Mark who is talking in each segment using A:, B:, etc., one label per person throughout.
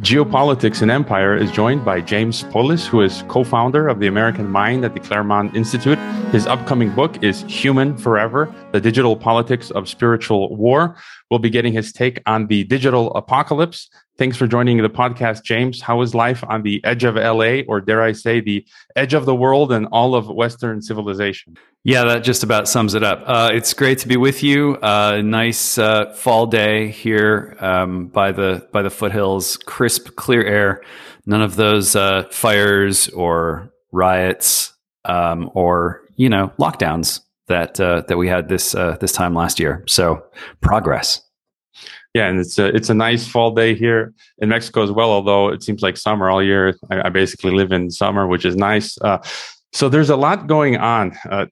A: Geopolitics and Empire is joined by James Poulos, who is co founder of the American Mind at the Claremont Institute. His upcoming book is Human Forever The Digital Politics of Spiritual War. We'll be getting his take on the digital apocalypse. Thanks for joining the podcast, James. How is life on the edge of LA, or dare I say, the edge of the world and all of Western civilization?
B: Yeah, that just about sums it up. Uh, it's great to be with you. Uh, nice uh, fall day here um, by the by the foothills. Crisp, clear air. None of those uh, fires or riots um, or you know lockdowns that uh, that we had this uh, this time last year. So progress.
A: Yeah, and it's a it's a nice fall day here in Mexico as well. Although it seems like summer all year. I, I basically live in summer, which is nice. So there's a lot going on. Uh,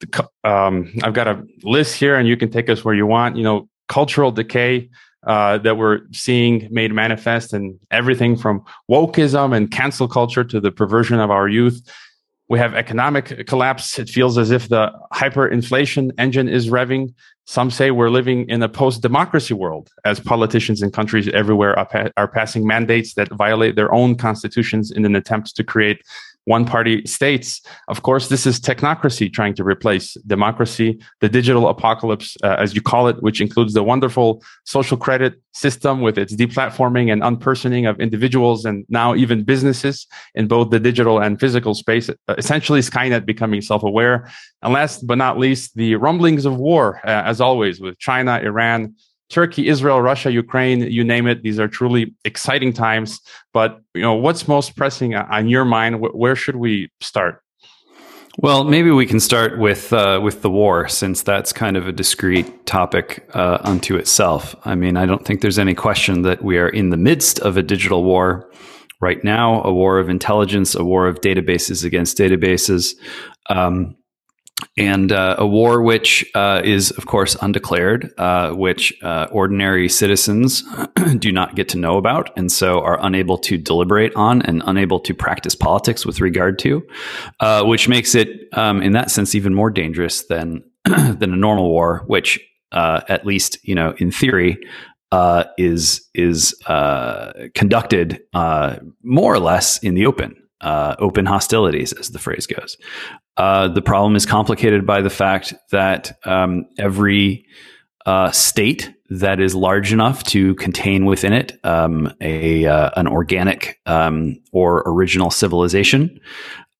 A: um, I've got a list here, and you can take us where you want. You know, cultural decay uh, that we're seeing made manifest, and everything from wokeism and cancel culture to the perversion of our youth. We have economic collapse. It feels as if the hyperinflation engine is revving. Some say we're living in a post democracy world as politicians in countries everywhere are, pa- are, passing mandates that violate their own constitutions in an attempt to create one party states. Of course, this is technocracy trying to replace democracy, the digital apocalypse, uh, as you call it, which includes the wonderful social credit system with its deplatforming and unpersoning of individuals and now even businesses in both the digital and physical space. Uh, essentially, Skynet becoming self aware. And last but not least, the rumblings of war, uh, as always, with China, Iran, Turkey, Israel, Russia, Ukraine, you name it. These are truly exciting times. But you know, what's most pressing on your mind? Where should we start?
B: Well, maybe we can start with uh, with the war, since that's kind of a discrete topic uh, unto itself. I mean, I don't think there's any question that we are in the midst of a digital war right now, a war of intelligence, a war of databases against databases. Um, and uh, a war which uh, is, of course, undeclared, uh, which uh, ordinary citizens do not get to know about, and so are unable to deliberate on and unable to practice politics with regard to, uh, which makes it, um, in that sense, even more dangerous than than a normal war, which, uh, at least you know, in theory, is is conducted more or less in the open. Uh, open hostilities, as the phrase goes. Uh, the problem is complicated by the fact that um, every uh, state that is large enough to contain within it um, a uh, an organic um, or original civilization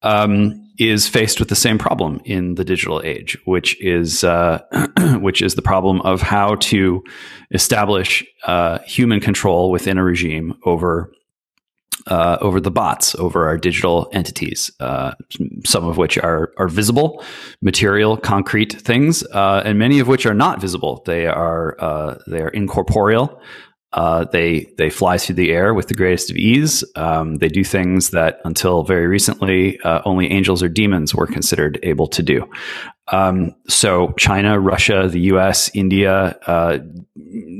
B: um, is faced with the same problem in the digital age, which is uh, which is the problem of how to establish uh, human control within a regime over uh, over the bots, over our digital entities, uh, some of which are are visible, material, concrete things, uh, and many of which are not visible. They are uh, they are incorporeal. Uh, they they fly through the air with the greatest of ease. Um, they do things that until very recently uh, only angels or demons were considered able to do. Um, so China, Russia, the U.S., India, uh,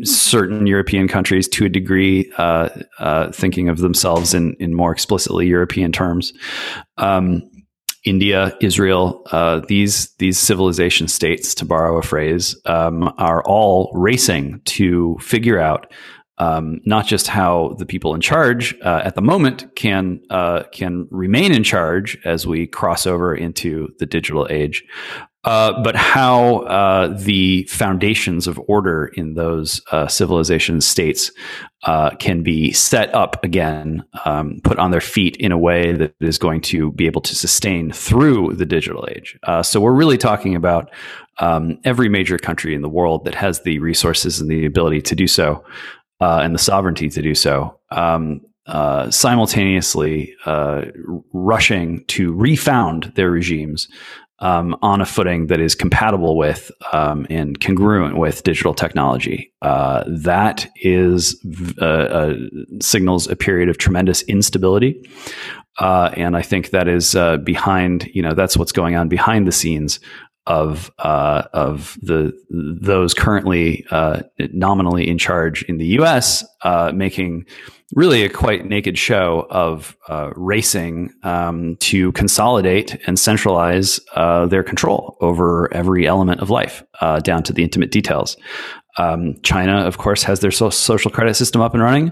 B: certain European countries, to a degree, uh, uh, thinking of themselves in in more explicitly European terms. Um, India, Israel, uh, these these civilization states, to borrow a phrase, um, are all racing to figure out um, not just how the people in charge uh, at the moment can uh, can remain in charge as we cross over into the digital age, uh, but how uh, the foundations of order in those uh, civilization states uh, can be set up again, um, put on their feet in a way that is going to be able to sustain through the digital age. so we're really talking about um, every major country in the world that has the resources and the ability to do so uh, and the sovereignty to do so, um, uh, simultaneously uh, rushing to refound their regimes um, on a footing that is compatible with um, and congruent with digital technology. Uh, that is uh, uh, signals a period of tremendous instability. Uh, and I think that is uh, behind, you know, that's what's going on behind the scenes of uh, of the those currently uh, nominally in charge in the U.S. Uh, making really a quite naked show of uh, racing um, to consolidate and centralize uh, their control over every element of life uh, down to the intimate details. Um, China, of course, has their so- social credit system up and running.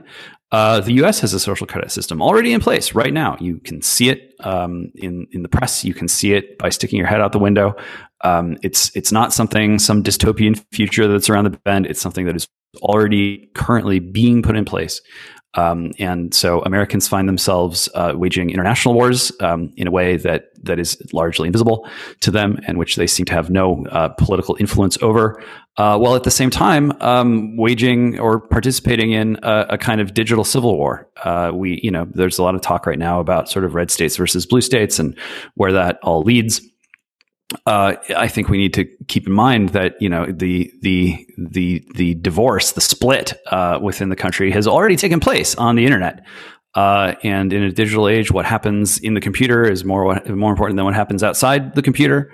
B: Uh, the U.S. has a social credit system already in place right now. You can see it um, in in the press. You can see it by sticking your head out the window. Um, it's it's not something some dystopian future that's around the bend. It's something that is already currently being put in place. Um, and so Americans find themselves uh, waging international wars um, in a way that that is largely invisible to them, and which they seem to have no uh, political influence over. Uh, while at the same time um, waging or participating in a, a, kind of digital civil war. Uh, we, you know, there's a lot of talk right now about sort of red states versus blue states and where that all leads uh, I think we need to keep in mind that you know the the the the divorce, the split uh, within the country has already taken place on the internet. Uh, and in a digital age, what happens in the computer is more more important than what happens outside the computer.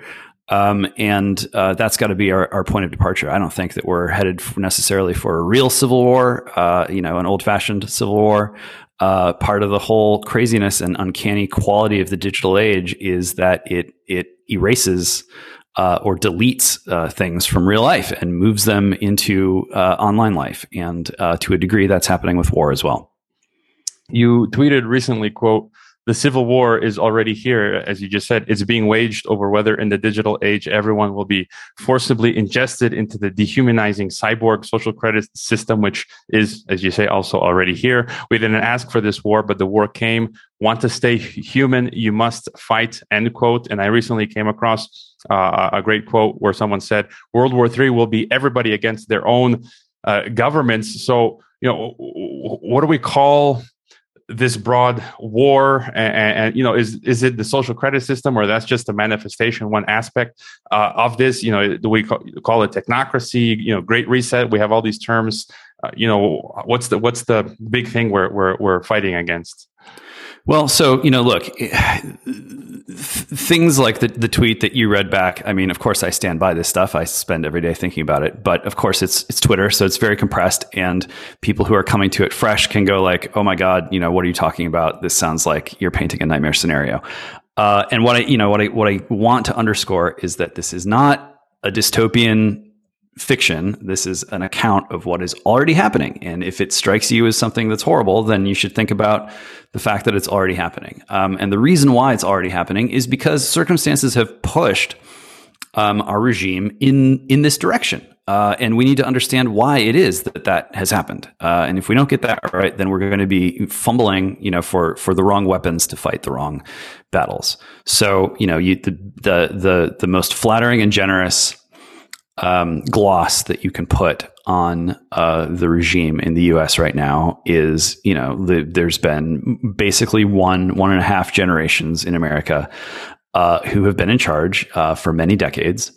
B: Um, and uh, that's got to be our, our, point of departure. I don't think that we're headed necessarily for a real civil war, uh, you know, an old fashioned civil war. Uh, part of the whole craziness and uncanny quality of the digital age is that it it erases uh, or deletes uh, things from real life and moves them into uh, online life. And uh, to a degree, that's happening with war as well.
A: You tweeted recently, quote, the civil war is already here, as you just said. It's being waged over whether in the digital age everyone will be forcibly ingested into the dehumanizing cyborg social credit system, which is, as you say, also already here. We didn't ask for this war, but the war came. Want to stay human, you must fight, end quote. And I recently came across uh, a great quote where someone said, World War III will be everybody against their own uh, governments. So, you know, what do we call this broad war and, and, you know is is it the social credit system or that's just a manifestation one aspect uh, of this? You know do we call, call, it technocracy you know great reset? We have all these terms uh, you know what's the what's the big thing we're we're, we're fighting against
B: well, so you know, look, things like the, the tweet that you read back. I mean, of course, I stand by this stuff. I spend every day thinking about it. But of course, it's it's Twitter, so it's very compressed, and people who are coming to it fresh can go like, "Oh my god, you know, what are you talking about? This sounds like you're painting a nightmare scenario." Uh, and what I, you know, what I what I want to underscore is that this is not a dystopian fiction. This is an account of what is already happening. And if it strikes you as something that's horrible, then you should think about the fact that it's already happening. Um, and the reason why it's already happening is because circumstances have pushed um, our regime in in this direction. Uh, and we need to understand why it is that that has happened. Uh, and if we don't get that right, then we're going to be fumbling, you know, for for the wrong weapons to fight the wrong battles. So, you know, you, the the the the most flattering and generous um, gloss that you can put on uh, the regime in the U.S. right now is, you know, the, there's been basically one one and a half generations in America uh, who have been in charge uh, for many decades.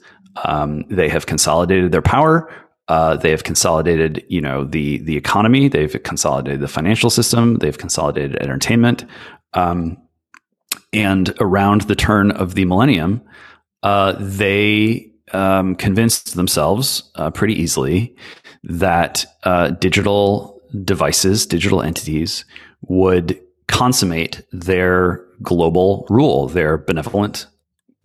B: Um, they have consolidated their power. Uh, they have consolidated, you know, the the economy. They've consolidated the financial system. They've consolidated entertainment. Um, and around the turn of the millennium, uh, they um, convinced themselves uh, pretty easily that uh, digital devices, digital entities would consummate their global rule, their benevolent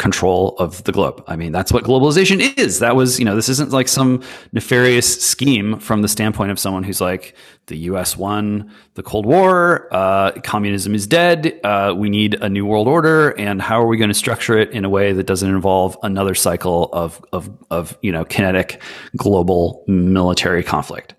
B: control of the globe. I mean, that's what globalization is. That was, you know, this isn't like some nefarious scheme from the standpoint of someone who's like, the US won the Cold War, uh, communism is dead, uh, we need a new world order, and how are we going to structure it in a way that doesn't involve another cycle of, of, of you know, kinetic global military conflict?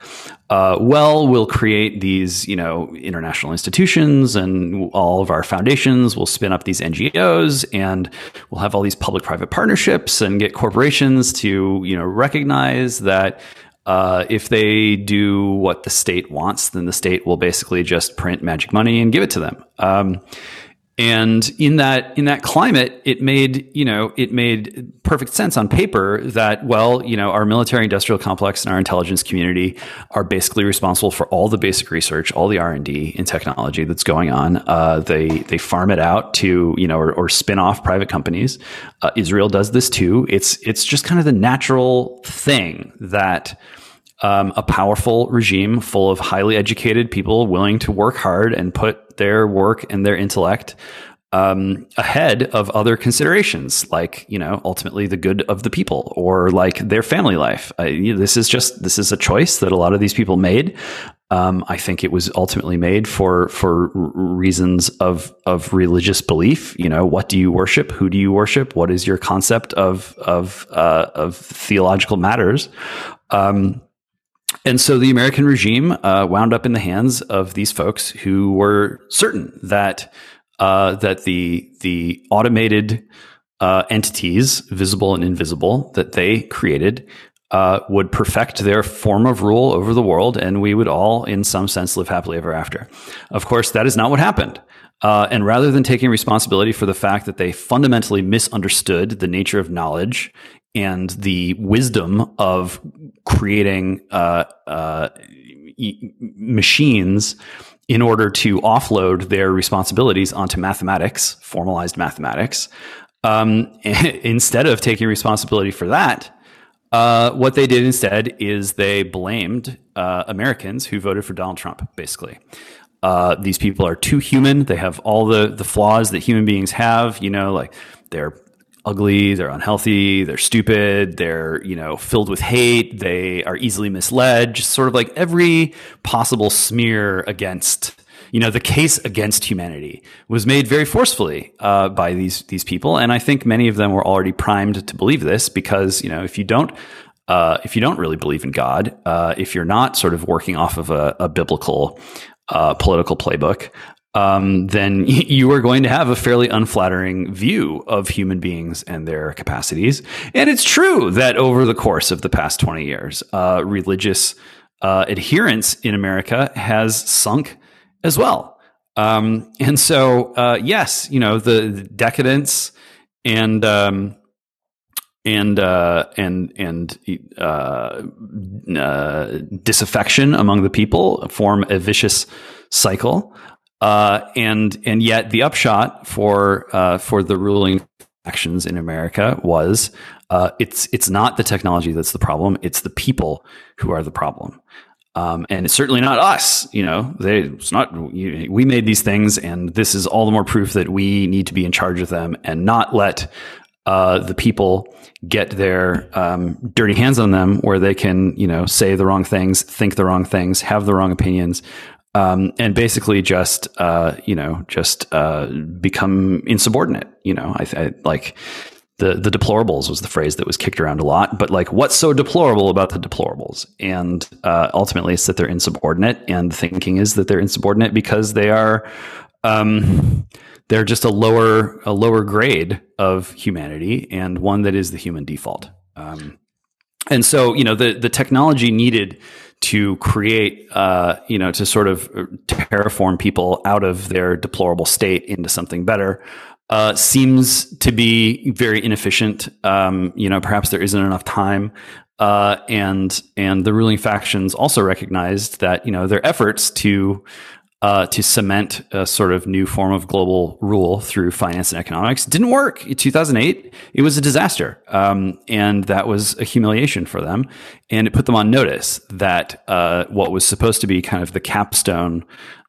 B: Uh, well, we'll create these, you know, international institutions and all of our foundations will spin up these NGOs and we'll have all these public-private partnerships and get corporations to, you know, recognize that uh, if they do what the state wants, then the state will basically just print magic money and give it to them. Um, and in that in that climate it made you know it made perfect sense on paper that well you know our military industrial complex and our intelligence community are basically responsible for all the basic research all the r&d in technology that's going on. Uh, they they farm it out to you know or, or spin off private companies. Uh, israel does this too. It's it's just kind of the natural thing that um, a powerful regime full of highly educated people willing to work hard and put their work and their intellect um, ahead of other considerations, like you know, ultimately the good of the people or like their family life. Uh, you know, this is just this is a choice that a lot of these people made, Um, I think it was ultimately made for for reasons of of religious belief. You know, what do you worship? Who do you worship? What is your concept of of uh, of theological matters? Um, and so the American regime uh, wound up in the hands of these folks who were certain that uh, that the the automated uh, entities, visible and invisible, that they created uh, would perfect their form of rule over the world, and we would all, in some sense, live happily ever after. Of course, that is not what happened. Uh, and rather than taking responsibility for the fact that they fundamentally misunderstood the nature of knowledge and the wisdom of creating uh, uh, e- machines in order to offload their responsibilities onto mathematics, formalized mathematics, um, instead of taking responsibility for that, uh, what they did instead is they blamed uh, Americans who voted for Donald Trump, basically. Uh, these people are too human. They have all the, the flaws that human beings have. You know, like they're ugly, they're unhealthy, they're stupid, they're, you know, filled with hate, they are easily misled, just sort of like every possible smear against you know, the case against humanity was made very forcefully uh, by these these people, and I think many of them were already primed to believe this because you know, if you don't. Uh, if you don't really believe in God, uh, if you're not sort of working off of a, a biblical uh, political playbook, um, then you are going to have a fairly unflattering view of human beings and their capacities. And it's true that over the course of the past 20 years, uh, religious uh, adherence in America has sunk as well. Um, and so, uh, yes, you know, the, the decadence and, um, and, uh, and, and, uh, uh, disaffection among the people form a vicious cycle. Uh, and, and yet the upshot for, uh, for the ruling actions in America was, uh, it's, it's not the technology that's the problem. It's the people who are the problem. Um, and it's certainly not us. You know, they, it's not. You, we made these things, and this is all the more proof that we need to be in charge of them and not let uh, the people get their um, dirty hands on them, where they can, you know, say the wrong things, think the wrong things, have the wrong opinions, um, and basically just, uh, you know, just uh, become insubordinate. You know, I, I like the the deplorables was the phrase that was kicked around a lot. But like, what's so deplorable about the deplorables? And uh, ultimately, it's that they're insubordinate. And the thinking is that they're insubordinate because they are. Um, they're just a lower a lower grade of humanity and one that is the human default. Um, and so, you know, the the technology needed to create, uh, you know, to sort of terraform people out of their deplorable state into something better uh, seems to be very inefficient. Um, you know, perhaps there isn't enough time. Uh, and and the ruling factions also recognized that you know their efforts to uh, to cement a sort of new form of global rule through finance and economics didn't work. In 2008, it was a disaster, um, and that was a humiliation for them, and it put them on notice that uh, what was supposed to be kind of the capstone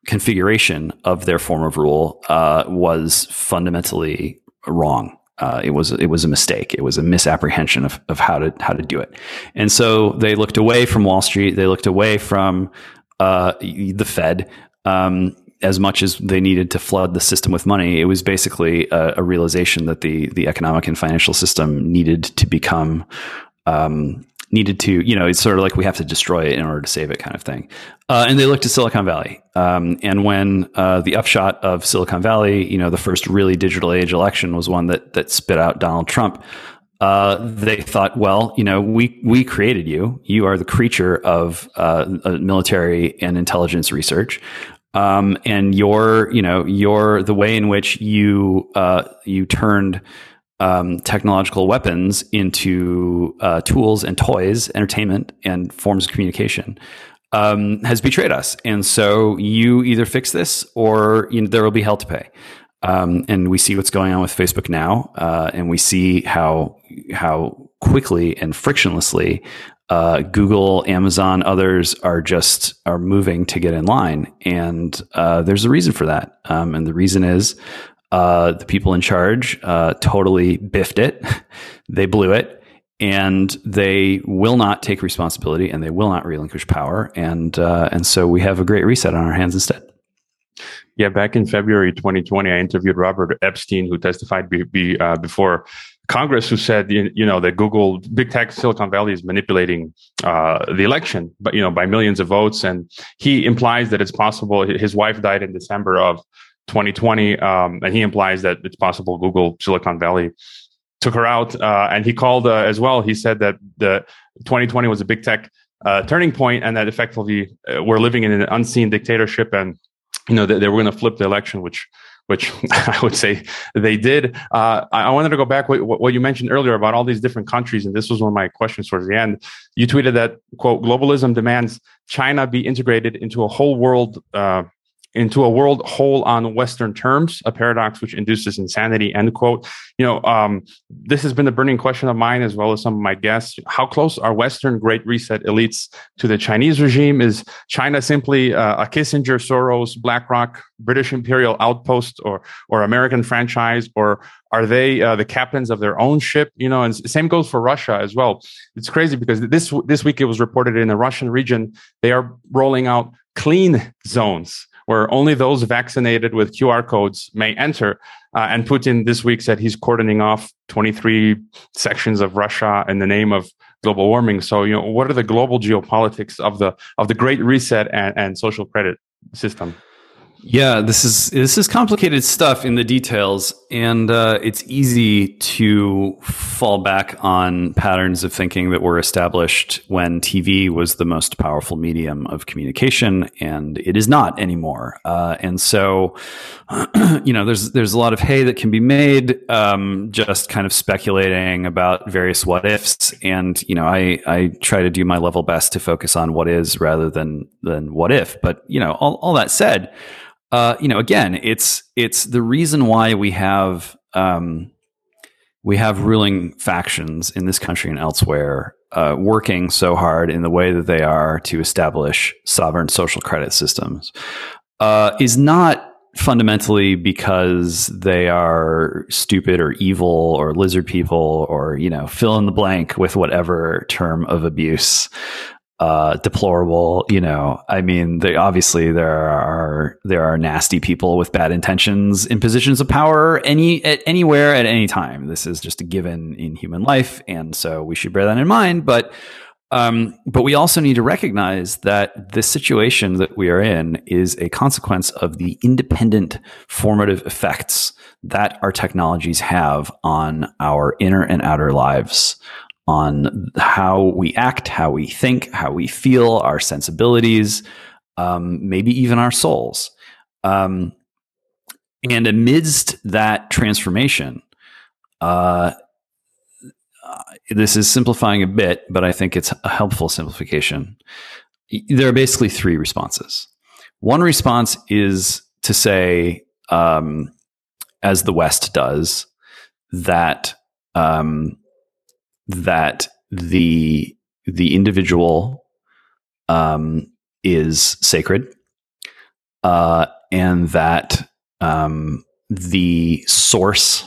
B: configuration of their form of rule uh, was fundamentally wrong. Uh, it was it was a mistake. It was a misapprehension of, of how to how to do it, and so they looked away from Wall Street. They looked away from uh, the Fed. Um, as much as they needed to flood the system with money, it was basically a, a realization that the the economic and financial system needed to become um, needed to, you know, it's sort of like we have to destroy it in order to save it kind of thing. Uh, and they looked to Silicon Valley. Um, and when uh, the upshot of Silicon Valley, you know, the first really digital age election was one that that spit out Donald Trump. Uh, they thought, well, you know, we we created you. You are the creature of uh, military and intelligence research. Um, and your, you know, your the way in which you uh, you turned um, technological weapons into uh, tools and toys, entertainment, and forms of communication um, has betrayed us. And so you either fix this or you know, there will be hell to pay. Um, and we see what's going on with Facebook now, uh, and we see how how quickly and frictionlessly uh, Google, Amazon, others are just are moving to get in line, and uh, there's a reason for that. Um, and the reason is uh, the people in charge uh, totally biffed it. they blew it. and they will not take responsibility and they will not relinquish power. And uh, and so we have a great reset on our hands instead.
A: Yeah, back in February 2020, I interviewed Robert Epstein, who testified be, be, uh, before Congress, who said you, know that Google, big tech, Silicon Valley is manipulating uh, the election, but you know by millions of votes, and he implies that it's possible. His wife died in December of 2020, um, and he implies that it's possible Google, Silicon Valley took her out. Uh, and he called uh, as well. He said that the 2020 was a big tech uh, turning point, and that effectively uh, we're living in an unseen dictatorship, and you know they were going to flip the election, which which I would say they did. Uh, I, wanted to go back what, what you mentioned earlier about all these different countries, and this was one of my questions towards the end. You tweeted that quote globalism demands China be integrated into a whole world uh, into a world whole on Western terms, a paradox which induces insanity, end quote. You know, um, this has been a burning question of mine as well as some of my guests. How close are Western Great Reset elites to the Chinese regime? Is China simply uh, a Kissinger, Soros, BlackRock, British imperial outpost or, or American franchise, or are they uh, the captains of their own ship? You know, and same goes for Russia as well. It's crazy because this, this week it was reported in the Russian region, they are rolling out clean zones where only those vaccinated with QR codes may enter. Uh, and Putin this week said he's cordoning off 23 sections of Russia in the name of global warming. So, you know, what are the global geopolitics of the of the Great Reset and, and social credit system?
B: Yeah, this is this is complicated stuff in the details, and uh, it's easy to fall back on patterns of thinking that were established when TV was the most powerful medium of communication, and it is not anymore. Uh, and so, you know, there's there's a lot of hay that can be made, um, just kind of speculating about various what ifs, and you know, I I try to do my level best to focus on what is rather than than what if. But you know, all, all that said uh, you know, again, it's it's the reason why we have um, we have ruling factions in this country and elsewhere uh, working so hard in the way that they are to establish sovereign social credit systems uh, is not fundamentally because they are stupid or evil or lizard people or you know fill in the blank with whatever term of abuse uh, deplorable. You know, I mean, they, obviously there are there are nasty people with bad intentions in positions of power any at anywhere at any time. This is just a given in human life, and so we should bear that in mind. But um, but we also need to recognize that the situation that we are in is a consequence of the independent formative effects that our technologies have on our inner and outer lives on how we act, how we think, how we feel, our sensibilities, um, maybe even our souls. Um, and amidst that transformation, uh, this is simplifying a bit, but I think it's a helpful simplification. There are basically three responses. One response is to say, um, as the West does, that um, that the the individual um, is sacred, uh, and that um, the source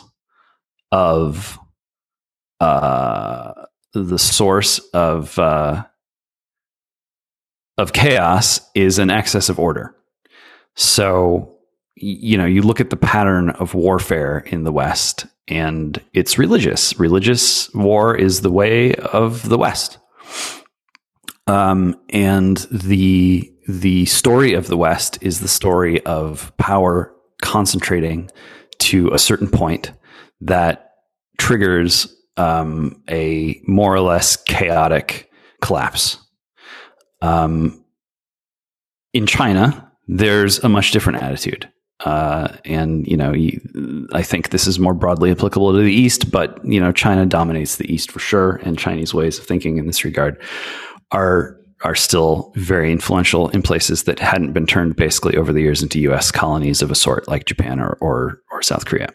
B: of uh, the source of uh, of chaos is an excess of order. So you know, you look at the pattern of warfare in the West, and it's religious. Religious war is the way of the West. Um, and the the story of the West is the story of power concentrating to a certain point that triggers um, a more or less chaotic collapse. Um, in China, there's a much different attitude. Uh, and you know, I think this is more broadly applicable to the East, but you know, China dominates the East for sure, and Chinese ways of thinking in this regard are are still very influential in places that hadn't been turned basically over the years into U.S. colonies of a sort, like Japan or or, or South Korea.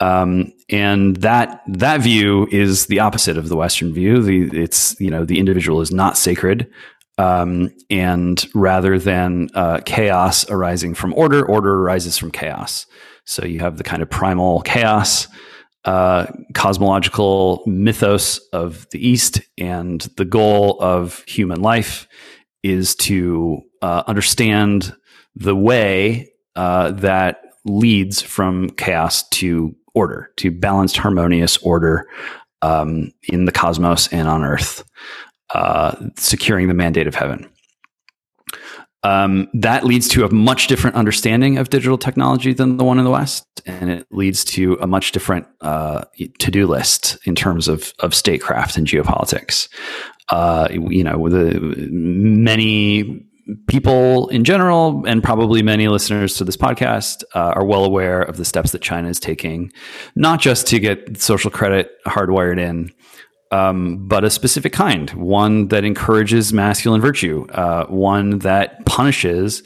B: Um, and that that view is the opposite of the Western view. The it's you know the individual is not sacred. Um, and rather than uh, chaos arising from order, order arises from chaos. So you have the kind of primal chaos uh, cosmological mythos of the East, and the goal of human life is to uh, understand the way uh, that leads from chaos to order, to balanced, harmonious order um, in the cosmos and on Earth, uh, securing the mandate of heaven. Um, that leads to a much different understanding of digital technology than the one in the West, and it leads to a much different uh, to-do list in terms of of statecraft and geopolitics. Uh, you know, the many people in general, and probably many listeners to this podcast, uh, are well aware of the steps that China is taking, not just to get social credit hardwired in, um, but a specific kind, one that encourages masculine virtue, uh, one that punishes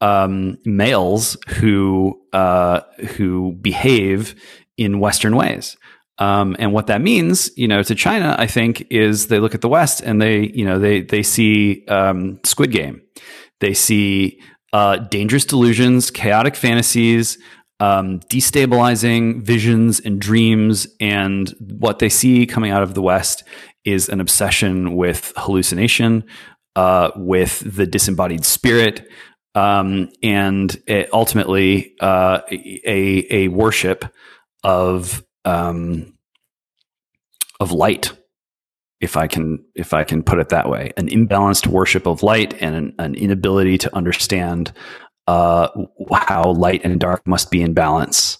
B: um, males who uh, who behave in Western ways. Um, and what that means, you know, to China, I think, is they look at the West and they, you know, they they see um, Squid Game, they see uh, dangerous delusions, chaotic fantasies, um, destabilizing visions and dreams. And what they see coming out of the West is an obsession with hallucination, uh, with the disembodied spirit, um, and ultimately uh, a, a worship of um, of light if I can if I can put it that way, an imbalanced worship of light and an, an inability to understand uh, how light and dark must be in balance,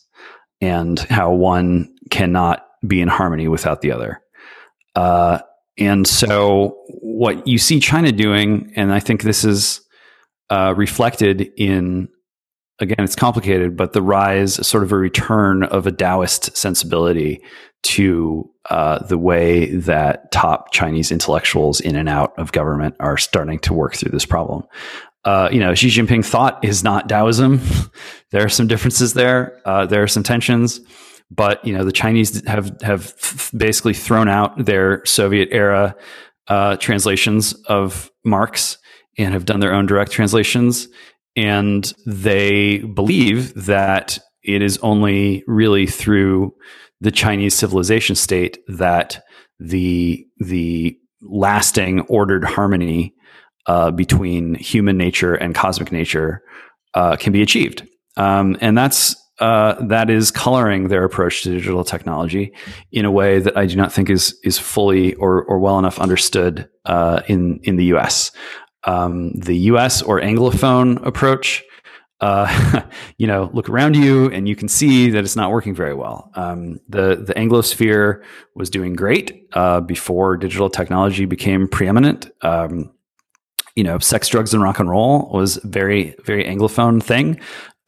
B: and how one cannot be in harmony without the other. Uh, and so, what you see China doing, and I think this is uh, reflected in again, it's complicated, but the rise, sort of a return of a Taoist sensibility to uh, the way that top Chinese intellectuals in and out of government are starting to work through this problem. Uh, you know, Xi Jinping thought is not Taoism. there are some differences there. Uh, there are some tensions, but you know, the Chinese have have basically thrown out their Soviet era uh, translations of Marx and have done their own direct translations. And they believe that it is only really through the Chinese civilization state that the the lasting ordered harmony uh, between human nature and cosmic nature uh, can be achieved, um, and that's uh, that is coloring their approach to digital technology in a way that I do not think is is fully or or well enough understood uh, in in the U.S. Um, the U.S. or Anglophone approach uh, you know, look around you and you can see that it's not working very well. Um, the the Anglosphere was doing great uh, before digital technology became preeminent. Um, you know, sex, drugs, and rock and roll was very very Anglophone thing.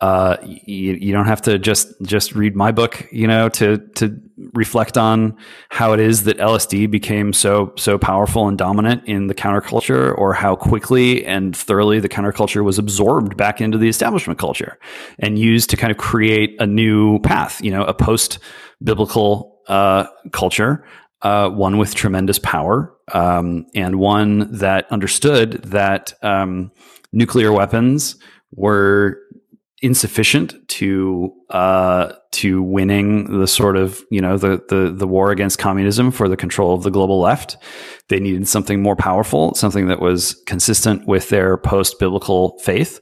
B: Uh, you, you don't have to just just read my book, you know, to to reflect on how it is that LSD became so so powerful and dominant in the counterculture, or how quickly and thoroughly the counterculture was absorbed back into the establishment culture and used to kind of create a new path, you know, a post biblical uh, culture, uh, one with tremendous power, um, and one that understood that um, nuclear weapons were insufficient to uh, to winning the sort of you know the, the the war against communism for the control of the global left. They needed something more powerful, something that was consistent with their post biblical faith.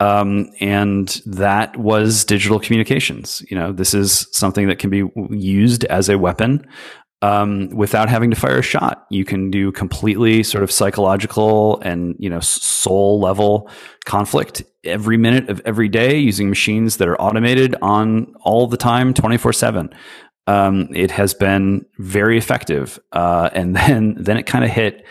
B: Um, and that was digital communications. You know, this is something that can be used as a weapon um, without having to fire a shot. You can do completely sort of psychological and you know soul level conflict every minute of every day using machines that are automated on all the time, twenty four seven. Um, it has been very effective, uh, and then then it kind of hit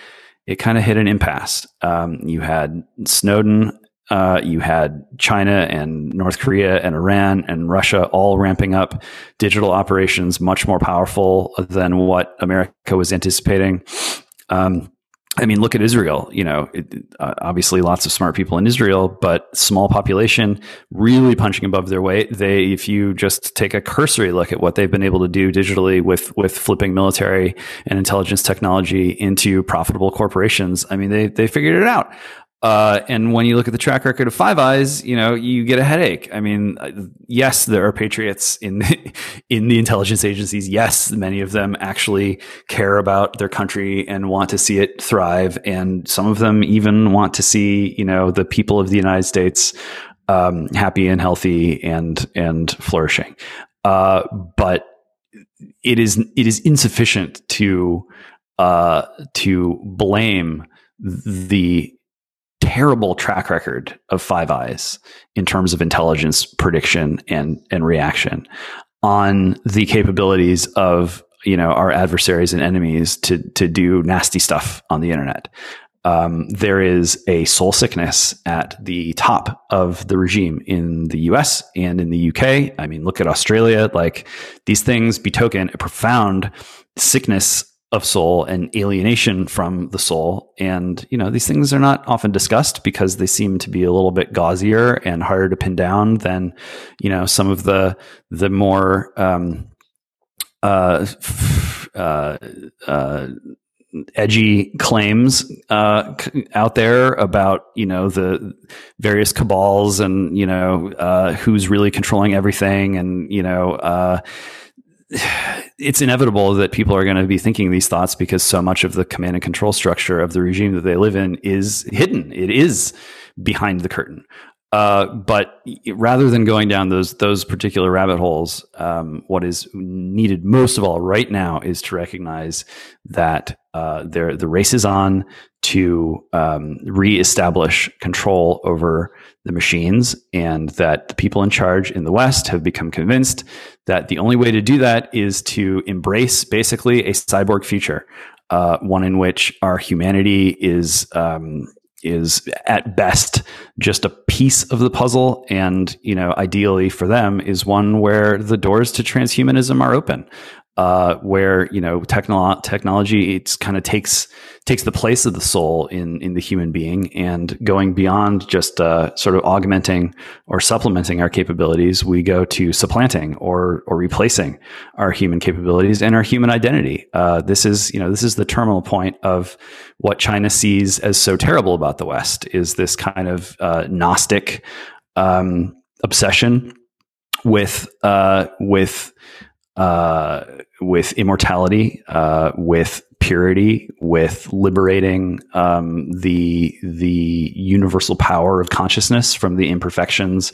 B: it kind of hit an impasse. Um, you had Snowden uh, you had China and North Korea and Iran and Russia all ramping up digital operations much more powerful than what America was anticipating. Um, I mean, look at Israel. You know, it, uh, obviously lots of smart people in Israel, but small population, really punching above their weight. They, if you just take a cursory look at what they've been able to do digitally with with flipping military and intelligence technology into profitable corporations, I mean, they they figured it out. Uh, and when you look at the track record of Five Eyes, you know you get a headache. I mean, uh, yes, there are patriots in the, in the intelligence agencies. Yes, many of them actually care about their country and want to see it thrive, and some of them even want to see you know the people of the United States um, happy and healthy and and flourishing. Uh, but it is it is insufficient to uh, to blame the terrible track record of Five Eyes in terms of intelligence prediction and and reaction on the capabilities of you know our adversaries and enemies to to do nasty stuff on the internet. Um, there is a soul sickness at the top of the regime in the US and in the UK. I mean, look at Australia. Like these things betoken a profound sickness of soul and alienation from the soul. And, you know, these things are not often discussed because they seem to be a little bit gauzier and harder to pin down than, you know, some of the, the more, um, uh, uh, uh, edgy claims uh, out there about you know the various cabals and you know uh, who's really controlling everything and you know uh, it's inevitable that people are going to be thinking these thoughts because so much of the command and control structure of the regime that they live in is hidden. It is behind the curtain. Uh, but rather than going down those those particular rabbit holes, um, what is needed most of all right now is to recognize that uh, the race is on to um, reestablish control over the machines, and that the people in charge in the West have become convinced that the only way to do that is to embrace basically a cyborg future, uh, one in which our humanity is um, is at best just a piece of the puzzle. And you know ideally for them is one where the doors to transhumanism are open uh, where you know technolo- technology it's kind of takes takes the place of the soul in in the human being and going beyond just uh, sort of augmenting or supplementing our capabilities we go to supplanting or or replacing our human capabilities and our human identity. Uh, this is you know this is the terminal point of what China sees as so terrible about the West is this kind of uh, gnostic um, obsession with uh, with uh, with immortality, uh, with purity, with liberating um, the the universal power of consciousness from the imperfections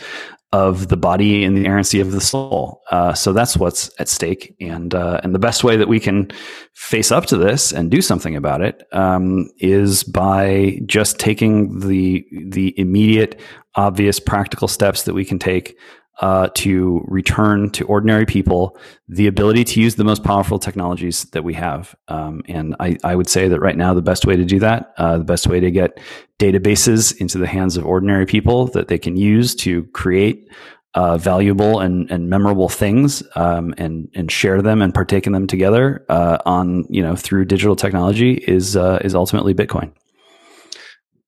B: of the body and the errancy of the soul. Uh, so that's what's at stake, and uh, and the best way that we can face up to this and do something about it um, is by just taking the the immediate, obvious, practical steps that we can take uh, to return to ordinary people the ability to use the most powerful technologies that we have. Um, and I, I, would say that right now, the best way to do that, uh, the best way to get databases into the hands of ordinary people that they can use to create uh, valuable and, and memorable things um, and and share them and partake in them together uh, on you know through digital technology is uh, is ultimately Bitcoin.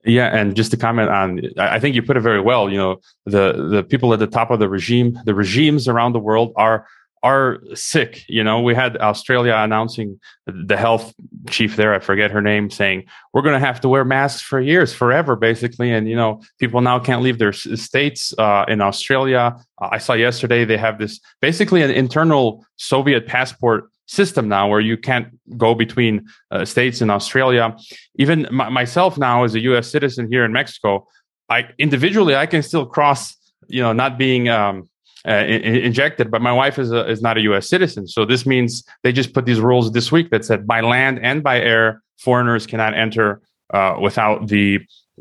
A: Yeah, and just to comment on, I think you put it very well. You know, the the people at the top of the regime, the regimes around the world are are sick. You know, we had Australia announcing the health chief there, I forget her name, saying we're going to have to wear masks for years, forever, basically. And you know, people now can't leave their states uh, in Australia. I saw yesterday they have this basically an internal Soviet passport system now where you can't go between uh, states in Australia. Even m- myself now as a U.S. citizen here in Mexico, I individually I can still cross, you know, not being um, uh, in- injected, but my wife is a, is not a U.S. citizen, so this means they just put these rules this week that said by land and by air foreigners cannot enter uh, without the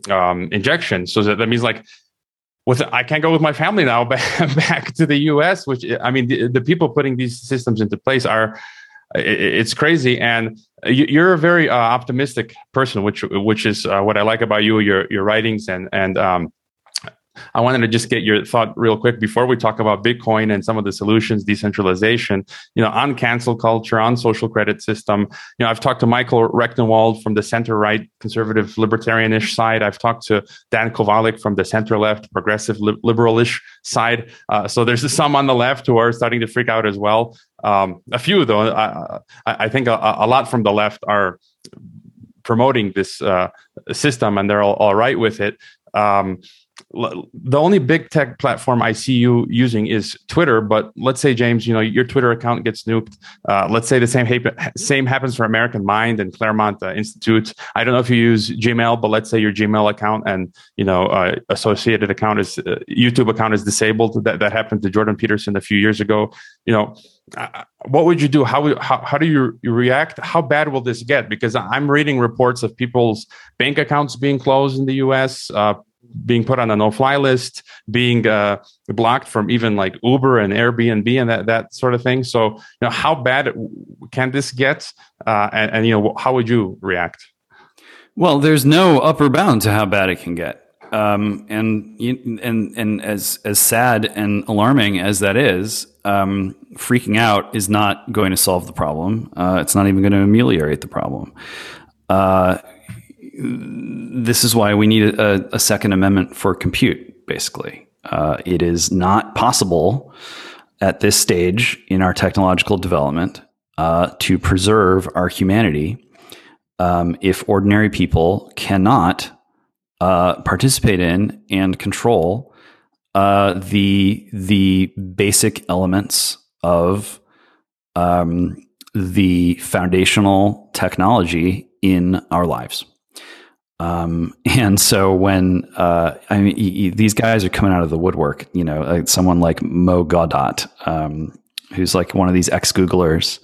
A: um, injection. So that, that means like I can't go with my family now back, back to the U.S. Which I mean, the, the, people putting these systems into place are it's crazy and you're a very uh, optimistic person which which is uh, what i like about you your your writings and and um, I wanted to just get your thought real quick before we talk about Bitcoin and some of the solutions, decentralization, you know, on cancel culture, on social credit system. You know, I've talked to Michael Rectenwald from the center right conservative libertarianish side. I've talked to Dan Kovalik from the center left progressive liberalish side. Uh, so there's some on the left who are starting to freak out as well. Um, a few though, I, I think a, a lot from the left are promoting this uh, system and they're all, all right with it. Um, the only big tech platform I see you using is Twitter. But let's say, James, you know your Twitter account gets nuked. Uh, let's say the same ha- same happens for American Mind and Claremont uh, Institute. I don't know if you use Gmail, but let's say your Gmail account and you know uh, associated account is uh, YouTube account is disabled. That that happened to Jordan Peterson a few years ago. You know, what would you do? How, how how do you, you react? How bad will this get? Because I'm reading reports of people's bank accounts being closed in the U.S. Uh, being put on a no-fly list, being uh, blocked from even like Uber and Airbnb and that that sort of thing. So, you know, how bad can this get? Uh, and, and, you know, how would you react?
B: Well, there's no upper bound to how bad it can get. Um, and and and as as sad and alarming as that is, um, freaking out is not going to solve the problem. Uh, it's not even going to ameliorate the problem. This is why we need a, a second amendment for compute, basically. Uh, it is not possible at this stage in our technological development uh, to preserve our humanity um, if ordinary people cannot uh, participate in and control uh, the the basic elements of um, the foundational technology in our lives. Um, and so when uh, I mean these guys are coming out of the woodwork, you know, like someone like Mo Gaudat, um, who's like one of these ex Googlers,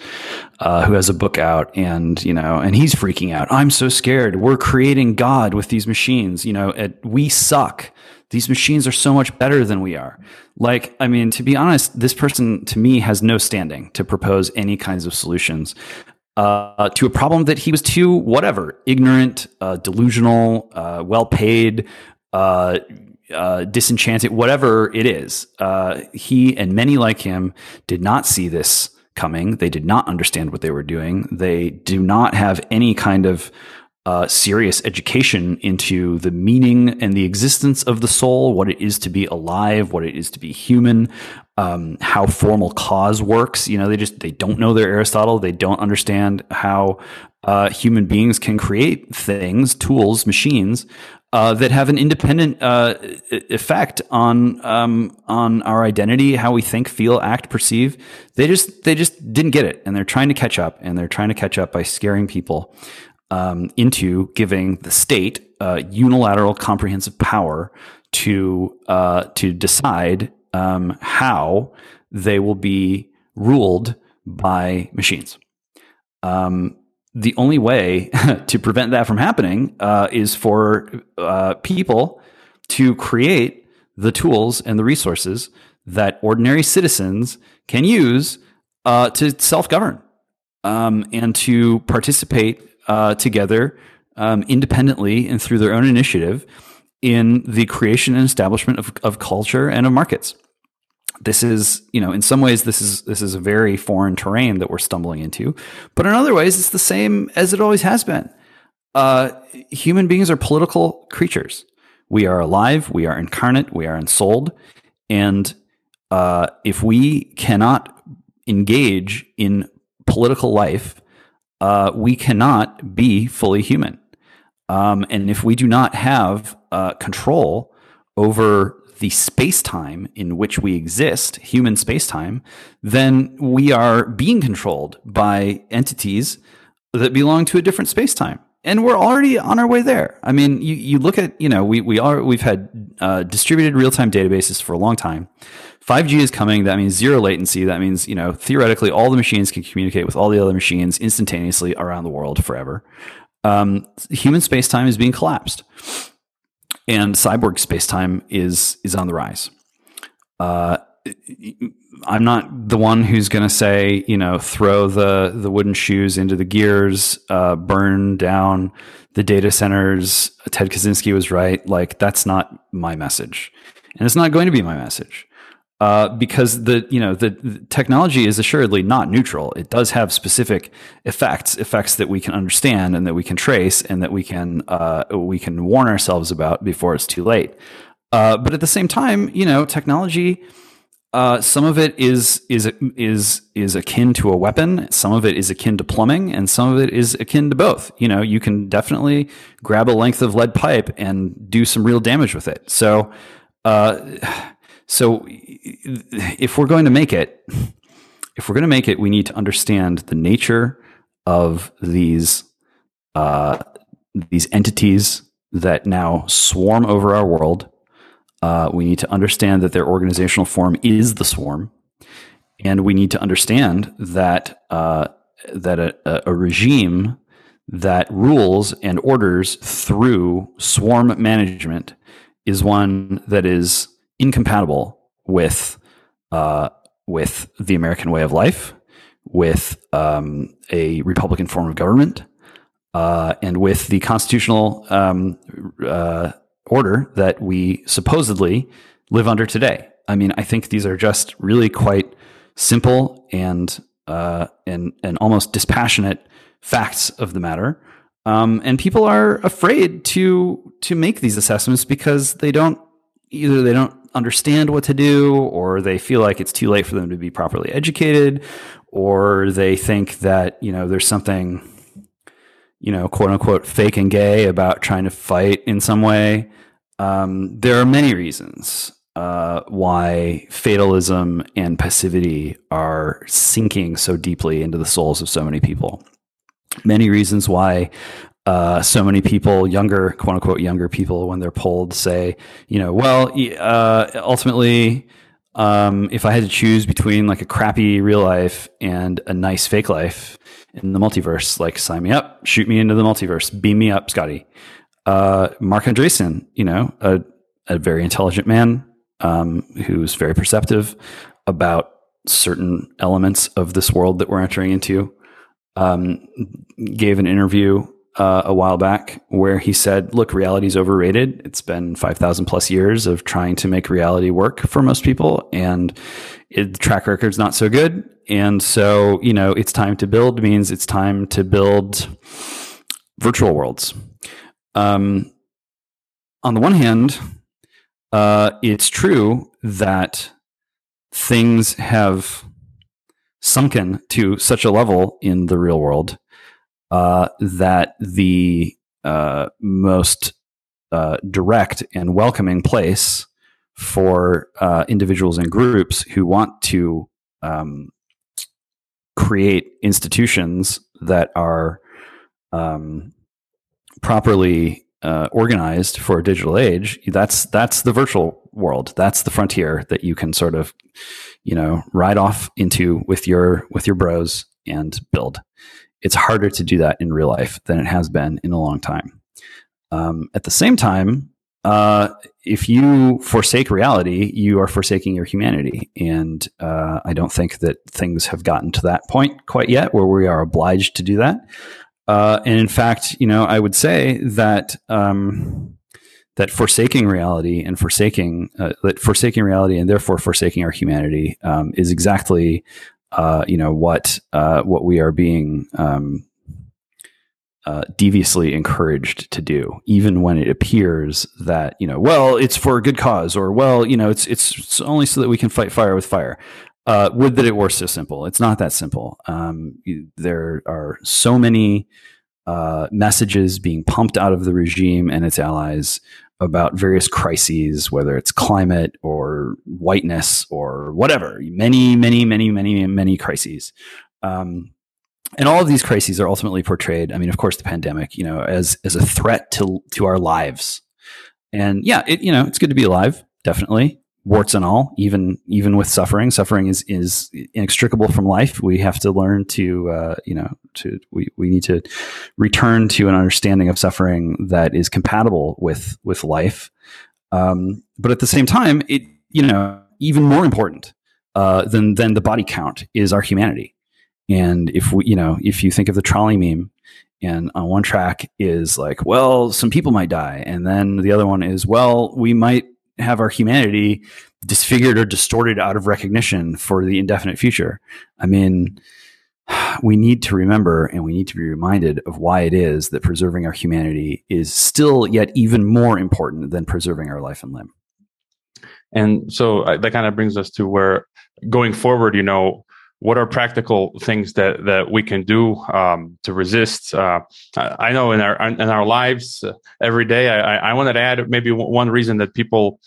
B: uh, who has a book out, and you know, and he's freaking out. I'm so scared. We're creating God with these machines. You know, it, we suck. These machines are so much better than we are. Like, I mean, to be honest, this person to me has no standing to propose any kinds of solutions uh, to a problem that he was too whatever ignorant, uh, delusional, uh, well paid, uh, uh, disenchanted, whatever it is. He and many like him did not see this coming. They did not understand what they were doing. They do not have any kind of uh, serious education into the meaning and the existence of the soul, what it is to be alive, what it is to be human, um, how formal cause works. You know, they just they don't know their Aristotle. They don't understand how uh, human beings can create things, tools, machines uh, that have an independent uh, effect on um, on our identity, how we think, feel, act, perceive. They just they just didn't get it, and they're trying to catch up, and they're trying to catch up by scaring people um, into giving the state uh, unilateral comprehensive power to uh, to decide um, how they will be ruled by machines. Um, the only way to prevent that from happening uh, is for uh, people to create the tools and the resources that ordinary citizens can use uh, to self govern um, and to participate uh, together um, independently and through their own initiative in the creation and establishment of, of culture and of markets. This is, you know, in some ways, this is this is a very foreign terrain that we're stumbling into, but in other ways, it's the same as it always has been. Uh, human beings are political creatures. We are alive. We are incarnate. We are ensouled, and uh, if we cannot engage in political life uh, we cannot be fully human. Um, and if we do not have uh, control over the space time in which we exist, human space time, then we are being controlled by entities that belong to a different space time. And we're already on our way there. I mean, you, you look at, you know, we, we are, we've had uh, distributed real time databases for a long time. 5G is coming. That means zero latency. That means, you know, theoretically, all the machines can communicate with all the other machines instantaneously around the world forever. Um, human spacetime is being collapsed, and cyborg spacetime is is on the rise. Uh, I'm not the one who's going to say, you know, throw the the wooden shoes into the gears, uh, burn down the data centers. Ted Kaczynski was right. Like that's not my message, and it's not going to be my message uh, because the you know the, the, technology is assuredly not neutral. It does have specific effects, effects that we can understand and that we can trace and that we can uh, we can warn ourselves about before it's too late. Uh, but at the same time, you know, technology uh, some of it is is is is akin to a weapon. Some of it is akin to plumbing, and some of it is akin to both. You know, you can definitely grab a length of lead pipe and do some real damage with it. So, uh, so if we're going to make it, if we're going to make it, we need to understand the nature of these uh, these entities that now swarm over our world. Uh, we need to understand that their organizational form is the swarm, and we need to understand that uh, that a, a, regime that rules and orders through swarm management is one that is incompatible with uh, with the American way of life, with um, a Republican form of government, uh, and with the constitutional um, uh, order that we supposedly live under today. I mean, I think these are just really quite simple and uh, and and almost dispassionate facts of the matter. Um, and people are afraid to to make these assessments because they don't either they don't understand what to do or they feel like it's too late for them to be properly educated or they think that you know there's something you know, quote unquote, fake and gay about trying to fight in some way. Um, there are many reasons uh, why fatalism and passivity are sinking so deeply into the souls of so many people. Many reasons why uh, so many people, younger, quote unquote, younger people, when they're polled, say, you know, well, uh, ultimately, um, if I had to choose between like a crappy real life and a nice fake life, in the multiverse. Like, sign me up, shoot me into the multiverse, beam me up, Scotty. Uh, Marc Andreessen, you know, a, a very intelligent man um, who's very perceptive about certain elements of this world that we're entering into, um, gave an interview uh, a while back where he said, "Look, reality is overrated. It's been five thousand plus years of trying to make reality work for most people, and it, the track record's not so good. And so, you know, it's time to build means it's time to build virtual worlds. Um, on the one hand, uh, it's true that things have sunken to such a level in the real world uh, that the uh, most uh, direct and welcoming place for uh, individuals and groups who want to um, create institutions that are um, properly uh, organized for a digital age. That's that's the virtual world. That's the frontier that you can sort of, you know, ride off into with your with your bros and build. It's harder to do that in real life than it has been in a long time. Um, at the same time, uh, if you forsake reality, you are forsaking your humanity. And uh, I don't think that things have gotten to that point quite yet where we are obliged to do that. Uh, and in fact, you know, I would say that um, that forsaking reality and forsaking uh, that forsaking reality and therefore forsaking our humanity um, is exactly uh, you know what uh, what we are being um, uh, deviously encouraged to do, even when it appears that you know, well, it's for a good cause, or well, you know, it's it's only so that we can fight fire with fire. Uh, would that it were so simple? It's not that simple. Um, you, there are so many uh, messages being pumped out of the regime and its allies about various crises, whether it's climate or whiteness or whatever. Many, many, many, many, many crises. Um, and all of these crises are ultimately portrayed. I mean, of course, the pandemic, you know, as as a threat to to our lives. And yeah, it you know, it's good to be alive, definitely, warts and all. Even even with suffering, suffering is is inextricable from life. We have to learn to uh, you know to we we need to return to an understanding of suffering that is compatible with with life. Um, but at the same time, it you know even more important uh, than than the body count is our humanity and if we, you know, if you think of the trolley meme, and on one track is like, well, some people might die, and then the other one is, well, we might have our humanity disfigured or distorted out of recognition for the indefinite future. I mean, we need to remember and we need to be reminded of why it is that preserving our humanity is still yet even more important than preserving our life and limb.
A: And so uh, that kind of brings us to where going forward, you know, what are practical things that that we can do um, to resist? Uh, I know in our in our lives uh, every day. I, I wanted to add maybe one reason that people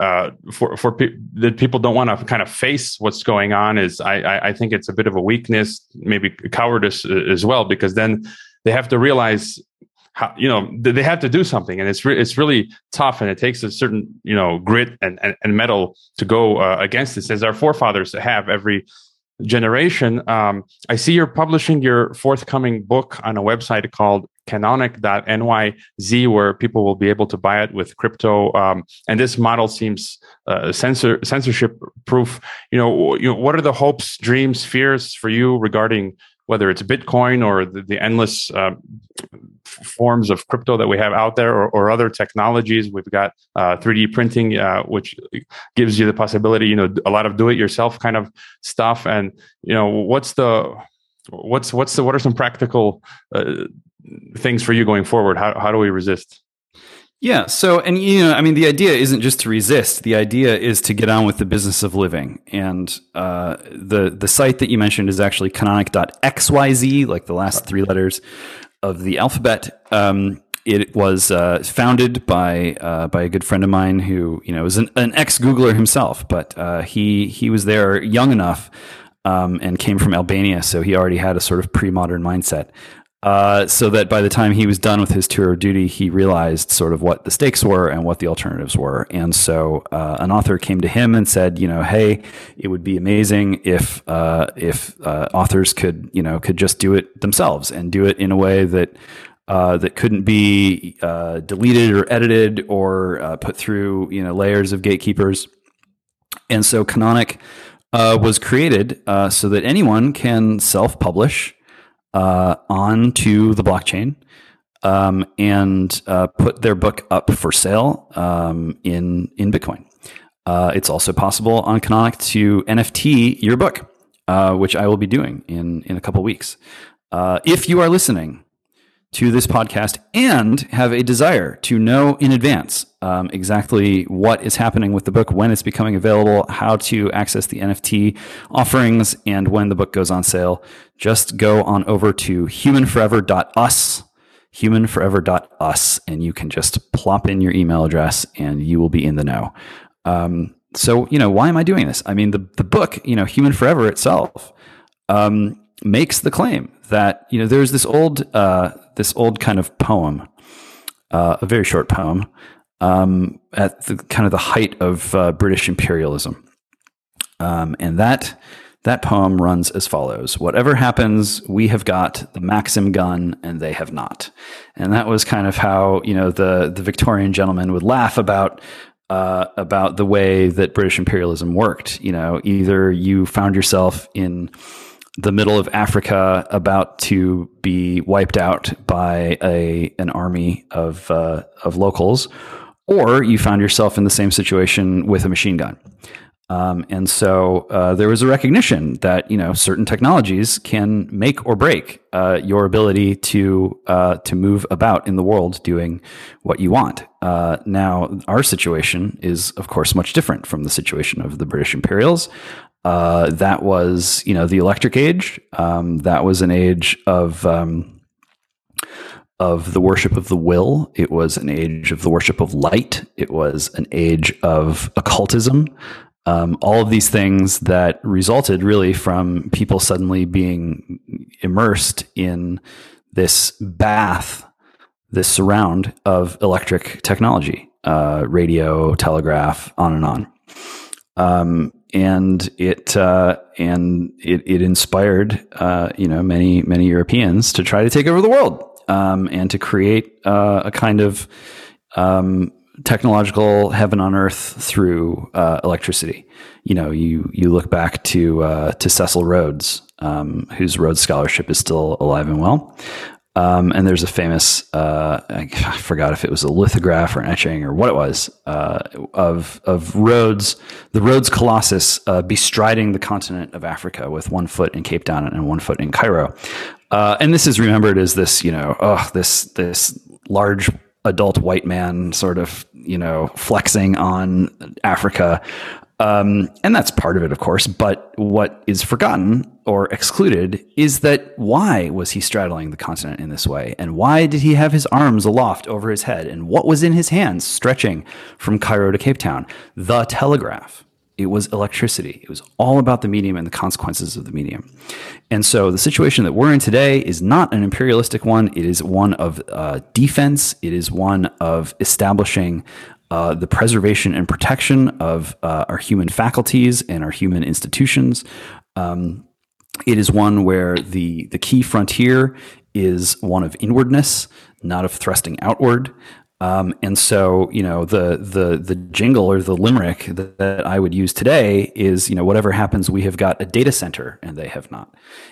A: uh, for for pe- that people don't want to kind of face what's going on is I, I think it's a bit of a weakness, maybe cowardice uh, as well, because then they have to realize how you know they have to do something and it's re- it's really tough and it takes a certain you know grit and and, and mettle to go uh, against this as our forefathers have every generation um, i see you're publishing your forthcoming book on a website called canonic.nyz where people will be able to buy it with crypto um, and this model seems uh, censor censorship proof you know, you know what are the hopes dreams fears for you regarding whether it's Bitcoin or the, the endless uh, forms of crypto that we have out there, or, or other technologies. We've got uh, 3D printing, uh, which gives you the possibility, you know, a lot of do-it-yourself kind of stuff. And you know, what's the what's what's the what are some practical uh, things for you going forward? How how do we resist?
B: Yeah. So, and you know, I mean, the idea isn't just to resist. The idea is to get on with the business of living. And uh, the the site that you mentioned is actually canonic.xyz, like the last three letters of the alphabet. Um, it was uh, founded by uh, by a good friend of mine who you know was an, an ex Googler himself, but uh, he he was there young enough um, and came from Albania, so he already had a sort of pre modern mindset. Uh, so that by the time he was done with his tour of duty, he realized sort of what the stakes were and what the alternatives were. And so uh, an author came to him and said, you know, hey, it would be amazing if uh, if uh, authors could, you know, could just do it themselves and do it in a way that. Uh, that couldn't be deleted or edited or put through, you know, layers of gatekeepers. And so Canonic was created so that anyone can self-publish uh, onto the blockchain um, and uh, put their book up for sale um, in in Bitcoin. Uh, it's also possible on Canonic to NFT your book, uh, which I will be doing in in a couple weeks. Uh, if you are listening to this podcast and have a desire to know in advance um, exactly what is happening with the book, when it's becoming available, how to access the NFT offerings, and when the book goes on sale, just go on over to humanforever.us, humanforever.us, and you can just plop in your email address and you will be in the know. Um, so, you know, why am I doing this? I mean, the, the book, you know, Human Forever itself, um, makes the claim that you know there's this old uh, this old kind of poem, uh, a very short poem, um, at the kind of the height of uh, British imperialism, um, and that that poem runs as follows: Whatever happens, we have got the Maxim gun, and they have not. And that was kind of how you know the the Victorian gentleman would laugh about uh, about the way that British imperialism worked. You know, either you found yourself in the middle of Africa about to be wiped out by a an army of uh, of locals, or you found yourself in the same situation with a machine gun. Um, and so uh, there was a recognition that you know certain technologies can make or break uh, your ability to uh, to move about in the world doing what you want. Uh, now, our situation is, of course, much different from the situation of the British Imperials. Uh, that was, you know, the electric age. Um, that was an age of um, of the worship of the will. It was an age of the worship of light. It was an age of occultism. Um, all of these things that resulted really from people suddenly being immersed in this bath, this surround of electric technology, uh, radio, telegraph, on and on. Um, and it uh, and it, it inspired uh, you know many many Europeans to try to take over the world um, and to create uh, a kind of um, technological heaven on earth through uh, electricity. You know, you you look back to uh, to Cecil Rhodes, um, whose Rhodes Scholarship is still alive and well. Um, and there's a famous, uh, I forgot if it was a lithograph or an etching or what it was, uh, of, of Rhodes, the Rhodes Colossus uh, bestriding the continent of Africa with one foot in Cape Town and one foot in Cairo. Uh, and this is remembered as this, you know, oh, this, this large adult white man sort of you know flexing on Africa. Um, and that's part of it, of course. But what is forgotten or excluded is that why was he straddling the continent in this way? And why did he have his arms aloft over his head? And what was in his hands stretching from Cairo to Cape Town? The telegraph. It was electricity. It was all about the medium and the consequences of the medium. And so the situation that we're in today is not an imperialistic one. It is one of uh, defense. It is one of establishing uh, the preservation and protection of uh, our human faculties and our human institutions. Um, it is one where the the key frontier is one of inwardness, not of thrusting outward. Um, and so, you know, the the the jingle or the limerick that, that, I would use today is, you know, whatever happens, we have got a data center, and they have not.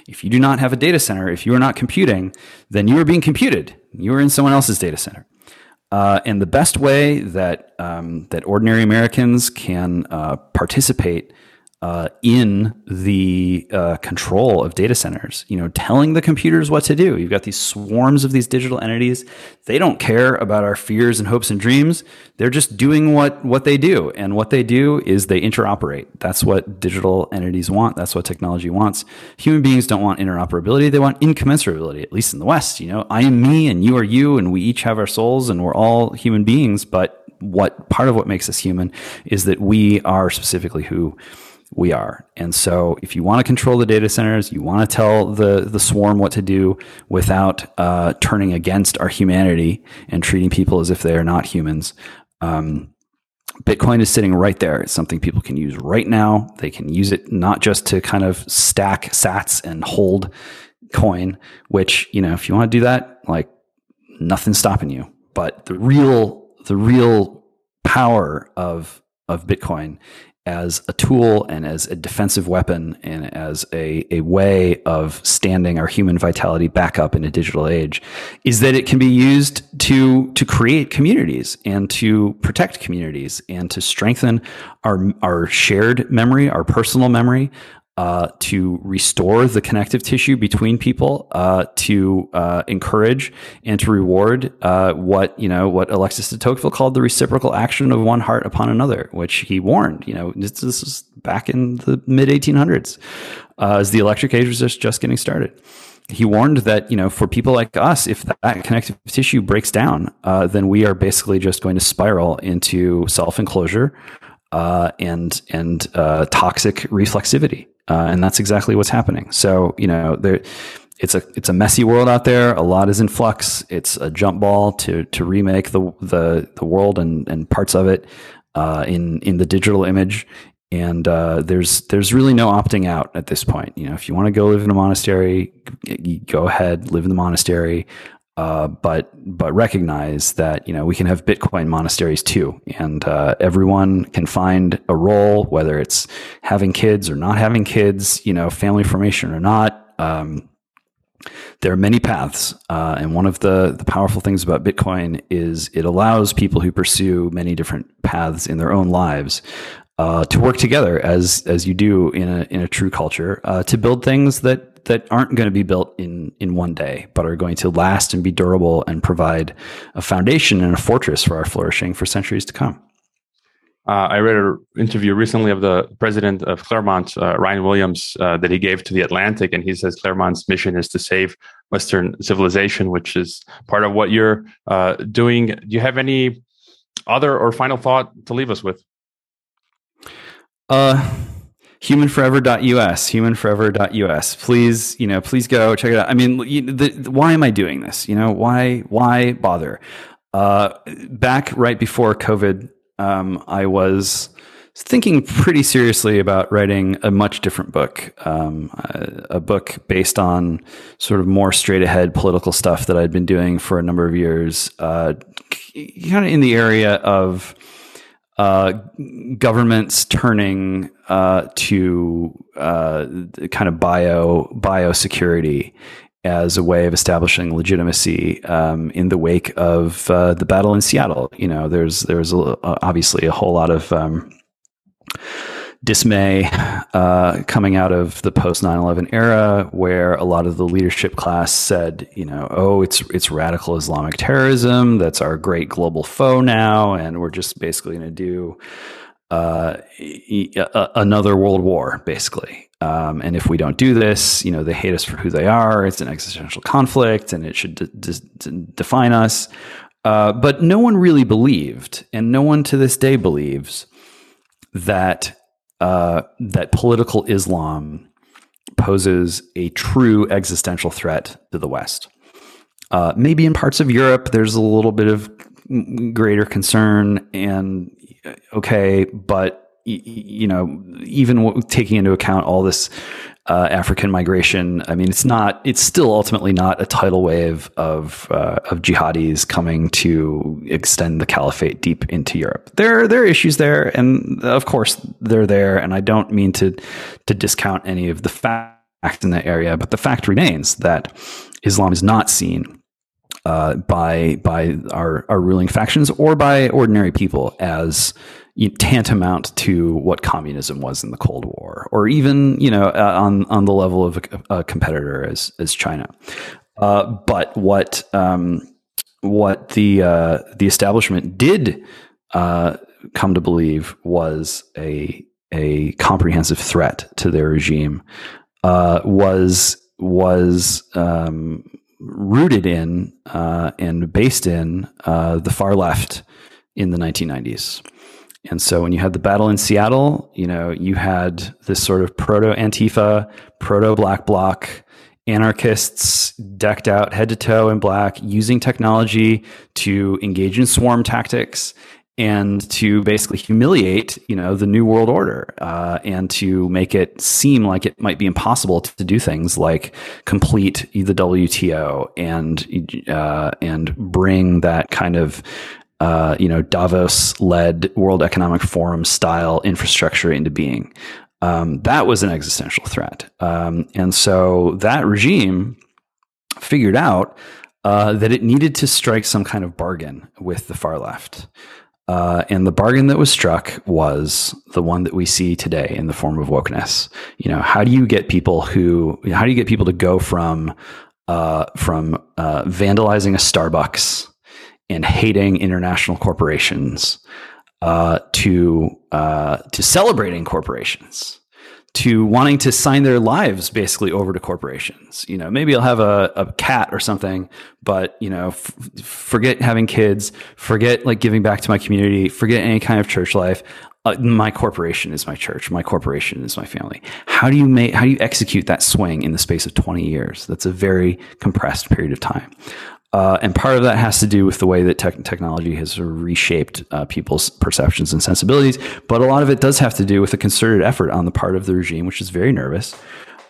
B: If you do not have a data center, if you are not computing, then you are being computed. You are in someone else's data center. Uh, and the best way that um, that ordinary Americans can uh, participate uh, in the uh, control of data centers, you know, telling the computers what to do. You've got these swarms of these digital entities. They don't care about our fears and hopes and dreams. They're just doing what what they do, and what they do is they interoperate. That's what digital entities want. That's what technology wants. Human beings don't want interoperability. They want incommensurability. At least in the West, you know, I am me, and you are you, and we each have our souls, and we're all human beings. But what part of what makes us human is that we are specifically who we are. And so if you want to control the data centers, you want to tell the, the swarm what to do without uh, turning against our humanity and treating people as if they are not humans. Um, Bitcoin is sitting right there. It's something people can use right now. They can use it not just to kind of stack sats and hold coin, which, you know, if you want to do that, like nothing's stopping you. But the real, the real power of, of Bitcoin as a tool and as a defensive weapon and as a, a way of standing our human vitality back up in a digital age is that it can be used to to create communities and to protect communities and to strengthen our our shared memory, our personal memory, uh, to restore the connective tissue between people, uh, to uh, encourage and to reward uh, what you know what Alexis de Tocqueville called the reciprocal action of one heart upon another, which he warned. You know, this, this is back in the mid 1800s, uh, as the electric age was just, just getting started. He warned that you know for people like us, if that connective tissue breaks down, uh, then we are basically just going to spiral into self enclosure. and and toxic reflexivity, uh, and that's exactly what's happening. So, you know, there, it's a it's a messy world out there. A lot is in flux. It's a jump ball to to remake the the, the world and, and parts of it uh, in in the digital image. And uh, there's there's really no opting out at this point. You know, if you want to go live in a monastery, go ahead, live in the monastery. Uh, but but recognize that you know we can have Bitcoin monasteries too, and uh, everyone can find a role, whether it's having kids or not having kids, you know, family formation or not. Um, there are many paths, uh, and one of the the powerful things about Bitcoin is it allows people who pursue many different paths in their own lives uh, to work together as as you do in a in a true culture uh, to build things that that aren't going to be built in in one day, but are going to last and be durable and provide a foundation and a fortress for our flourishing for centuries to come.
A: Uh, I read an interview recently of the president of Claremont, uh, Ryan Williams, uh, that he gave to the Atlantic, and he says Claremont's mission is to save Western civilization, which is part of what you're uh, doing. Do you have any other or final thought to leave us with?
B: Uh, humanforever.us humanforever.us please you know please go check it out. I mean the, the, why am i doing this? You know why why bother? Uh, back right before covid um, i was thinking pretty seriously about writing a much different book um, a, a, book based on sort of more straight ahead political stuff that i'd been doing for a number of years uh, kind of in the area of uh, governments turning uh, to uh, kind of bio biosecurity as a way of establishing legitimacy um, in the wake of uh, the battle in Seattle. You know, there's there's a, obviously a whole lot of um, dismay uh, coming out of the post 9/11 era, where a lot of the leadership class said, you know, oh, it's it's radical Islamic terrorism that's our great global foe now, and we're just basically going to do uh, another world war, basically. Um, and if we don't do this, you know, they hate us for who they are. It's an existential conflict, and it should de- de- define us. Uh, but no one really believed, and no one to this day believes that uh, that political Islam poses a true existential threat to the West. Uh, maybe in parts of Europe, there's a little bit of greater concern, and okay, but you know, even taking into account all this uh, African migration, I mean, it's not, it's still ultimately not a tidal wave of uh, of jihadis coming to extend the caliphate deep into Europe. There, there are issues there, and of course they're there. And I don't mean to to discount any of the facts in that area, but the fact remains that Islam is not seen uh, by by our, our ruling factions or by ordinary people as tantamount to what communism was in the Cold War, or even you know uh, on on the level of a, a competitor as as China. Uh, but what um, what the uh, the establishment did uh, come to believe was a a comprehensive threat to their regime uh, was was um, rooted in uh, and based in the far left in the 1990s. And so when you had the battle in Seattle, you know, you had this sort of proto Antifa, proto Black Bloc, anarchists decked out head to toe in black, using technology to engage in swarm tactics and to basically humiliate, you know, the new world order, uh, and to make it seem like it might be impossible to, do things like complete the WTO and uh, and bring that kind of uh, you know, Davos-led World Economic Forum style infrastructure into being. Um, that was an existential threat, um, and so that regime figured out uh, that it needed to strike some kind of bargain with the far left. Uh, and the bargain that was struck was the one that we see today in the form of wokeness. You know, how do you get people who, how do you get people to go from, uh, from uh, vandalizing a Starbucks and hating international corporations uh, to uh, to celebrating corporations to wanting to sign their lives basically over to corporations. You know, maybe I'll have a, a cat or something, but you know, f- forget having kids, forget like giving back to my community, forget any kind of church life. Uh, my corporation is my church. My corporation is my family. How do you make? How do you execute that swing in the space of twenty years? That's a very compressed period of time. Uh, and part of that has to do with the way that te- technology has reshaped uh, people's perceptions and sensibilities. But a lot of it does have to do with a concerted effort on the part of the regime, which is very nervous,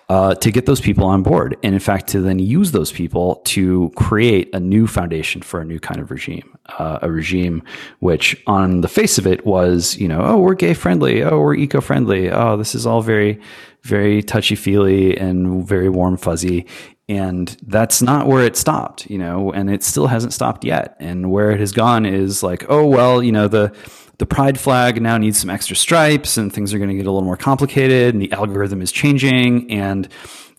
B: uh, to get those people on board. And in fact, to then use those people to create a new foundation for a new kind of regime. Uh, a regime which, on the face of it, was, you know, oh, we're gay friendly. Oh, we're eco friendly. Oh, this is all very, very touchy feely and very warm fuzzy and that's not where it stopped you know and it still hasn't stopped yet. And where it has gone is like oh well you know the the pride flag now needs some extra stripes and things are going to get a little more complicated and the algorithm is changing. And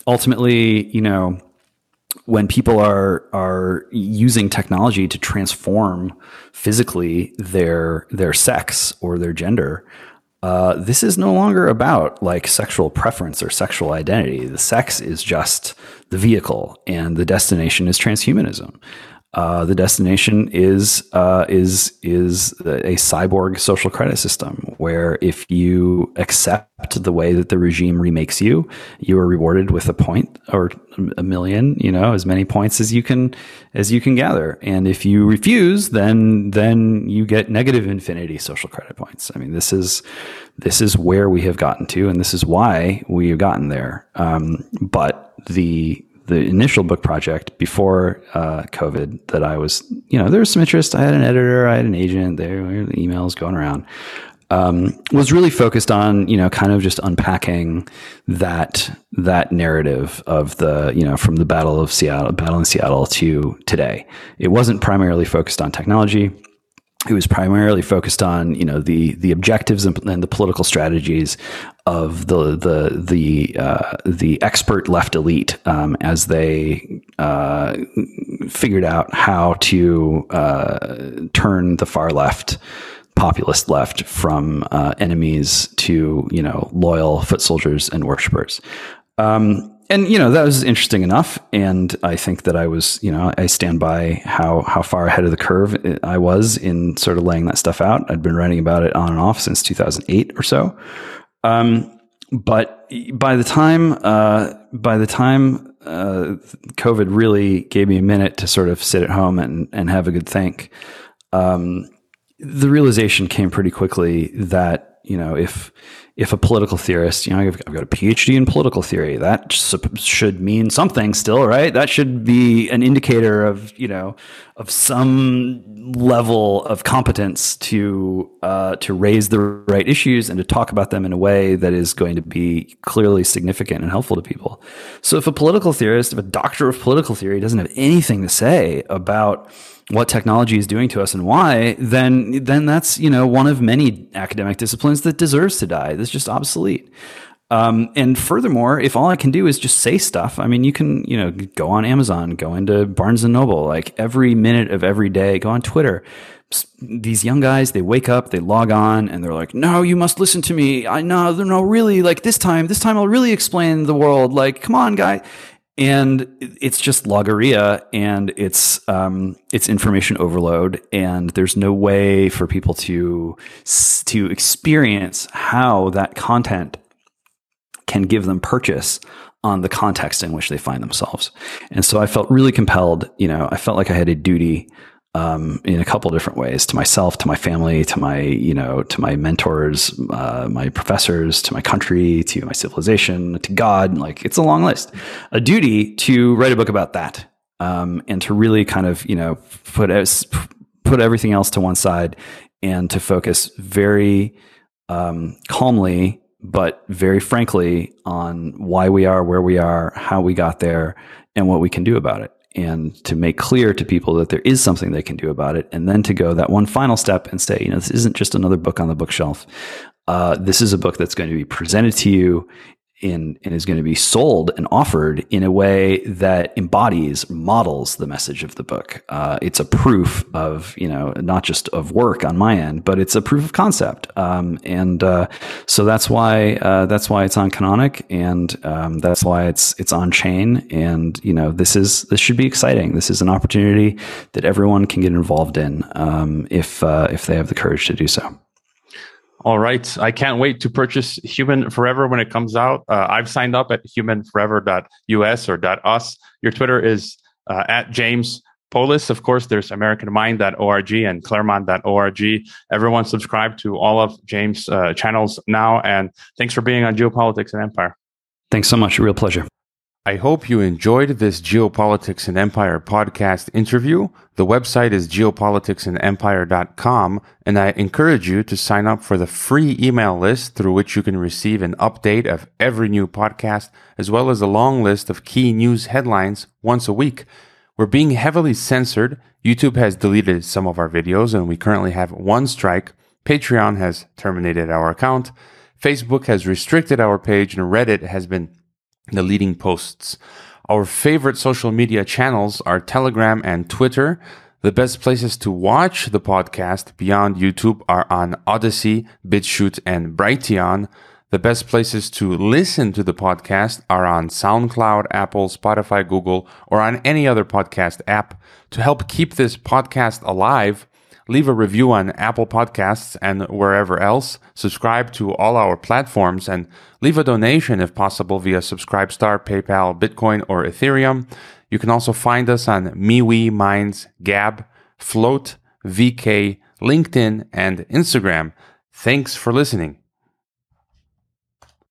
B: ultimately you know when people are are using technology to transform physically their their sex or their gender uh, this is no longer about like sexual preference or sexual identity. The sex is just the vehicle, and the destination is transhumanism. Uh, the destination is uh, is is a cyborg social credit system where if you accept the way that the regime remakes you, you are rewarded with a point or a million, you know, as many points as you can as you can gather. And if you refuse, then then you get negative infinity social credit points. I mean, this is this is where we have gotten to, and this is why we have gotten there. Um, but the the initial book project before uh, COVID that I was, you know, there was some interest. I had an editor, I had an agent, there were the emails going around. Um, was really focused on, you know, kind of just unpacking that that narrative of the, you know, from the Battle of Seattle, Battle in Seattle to today. It wasn't primarily focused on technology. it was primarily focused on you know the the objectives and, and the political strategies of the the the uh, the expert left elite um, as they uh, figured out how to uh, turn the far left populist left from uh, enemies to you know loyal foot soldiers and worshippers. Um, and you know that was interesting enough, and I think that I was, you know, I stand by how how far ahead of the curve I was in sort of laying that stuff out. I'd been writing about it on and off since 2008 or so. Um, but by the time uh, by the time uh, COVID really gave me a minute to sort of sit at home and and have a good think, um, the realization came pretty quickly that you know if if a political theorist, you know, I've, got a PhD in political theory, that should mean something still, right? That should be an indicator of, you know, of some level of competence to uh, to raise the right issues and to talk about them in a way that is going to be clearly significant and helpful to people. So, if a political theorist, if a doctor of political theory doesn't have anything to say about what technology is doing to us and why, then then that's you know one of many academic disciplines that deserves to die. That's just obsolete. Um, and furthermore, if all I can do is just say stuff, I mean, you can you know go on Amazon, go into Barnes and Noble, like every minute of every day, go on Twitter. These young guys, they wake up, they log on, and they're like, "No, you must listen to me. I know, no, really, like this time, this time I'll really explain the world. Like, come on, guy." And it's just logorrhea and it's um, it's information overload. And there's no way for people to to experience how that content can give them purchase on the context in which they find themselves. And so i felt really compelled you know i felt like i had a duty um, in a couple different ways to myself, to my family, to my, you know, to my mentors, uh, my professors, to my country, to my civilization, to God. Like it's a long list. A duty to write a book about that um, and to really kind of, you know, put put everything else to one side and to focus very um, calmly, but very frankly on why we are where we are, how we got there, and what we can do about it and to make clear to people that there is something they can do about it, and then to go that one final step and say, you know, this isn't just another book on the bookshelf. Uh, this is a book that's going to be presented to you in and is going to be sold and offered in a way that embodies models the message of the book. Uh, it's a proof of you know not just of work on my end but it's a proof of concept. Um, and uh, so that's why uh, that's why it's on canonic and um, that's why it's it's on chain. And you know this is this should be exciting. This is an opportunity that everyone can get involved in um, if uh, if they have the courage to do so
A: all right. I can't wait to purchase Human Forever when it comes out. Uh, I've signed up at humanforever.us or .us. Your Twitter is uh, at James Poulos. Of course, there's AmericanMind.org and Claremont.org. Everyone subscribe to all of James' uh, channels now. And thanks for being on Geopolitics and Empire.
B: Thanks so much. Real pleasure.
A: I hope you enjoyed this Geopolitics and Empire podcast interview. The website is geopoliticsandempire.com, and I encourage you to sign up for the free email list through which you can receive an update of every new podcast, as well as a long list of key news headlines once a week. We're being heavily censored. YouTube has deleted some of our videos, and we currently have one strike. Patreon has terminated our account. Facebook has restricted our page, and Reddit has been the leading posts. Our favorite social media channels are Telegram and Twitter. The best places to watch the podcast beyond YouTube are on Odysee, BitChute, and Brighteon. The best places to listen to the podcast are on SoundCloud, Apple, Spotify, Google, or on any other podcast app. To help keep this podcast alive, leave a review on Apple Podcasts and wherever else, subscribe to all our platforms, and leave a donation if possible via Subscribestar, PayPal, Bitcoin, or Ethereum. You can also find us on MeWe, Minds, Gab, Flote, VK, LinkedIn, and Instagram. Thanks for listening.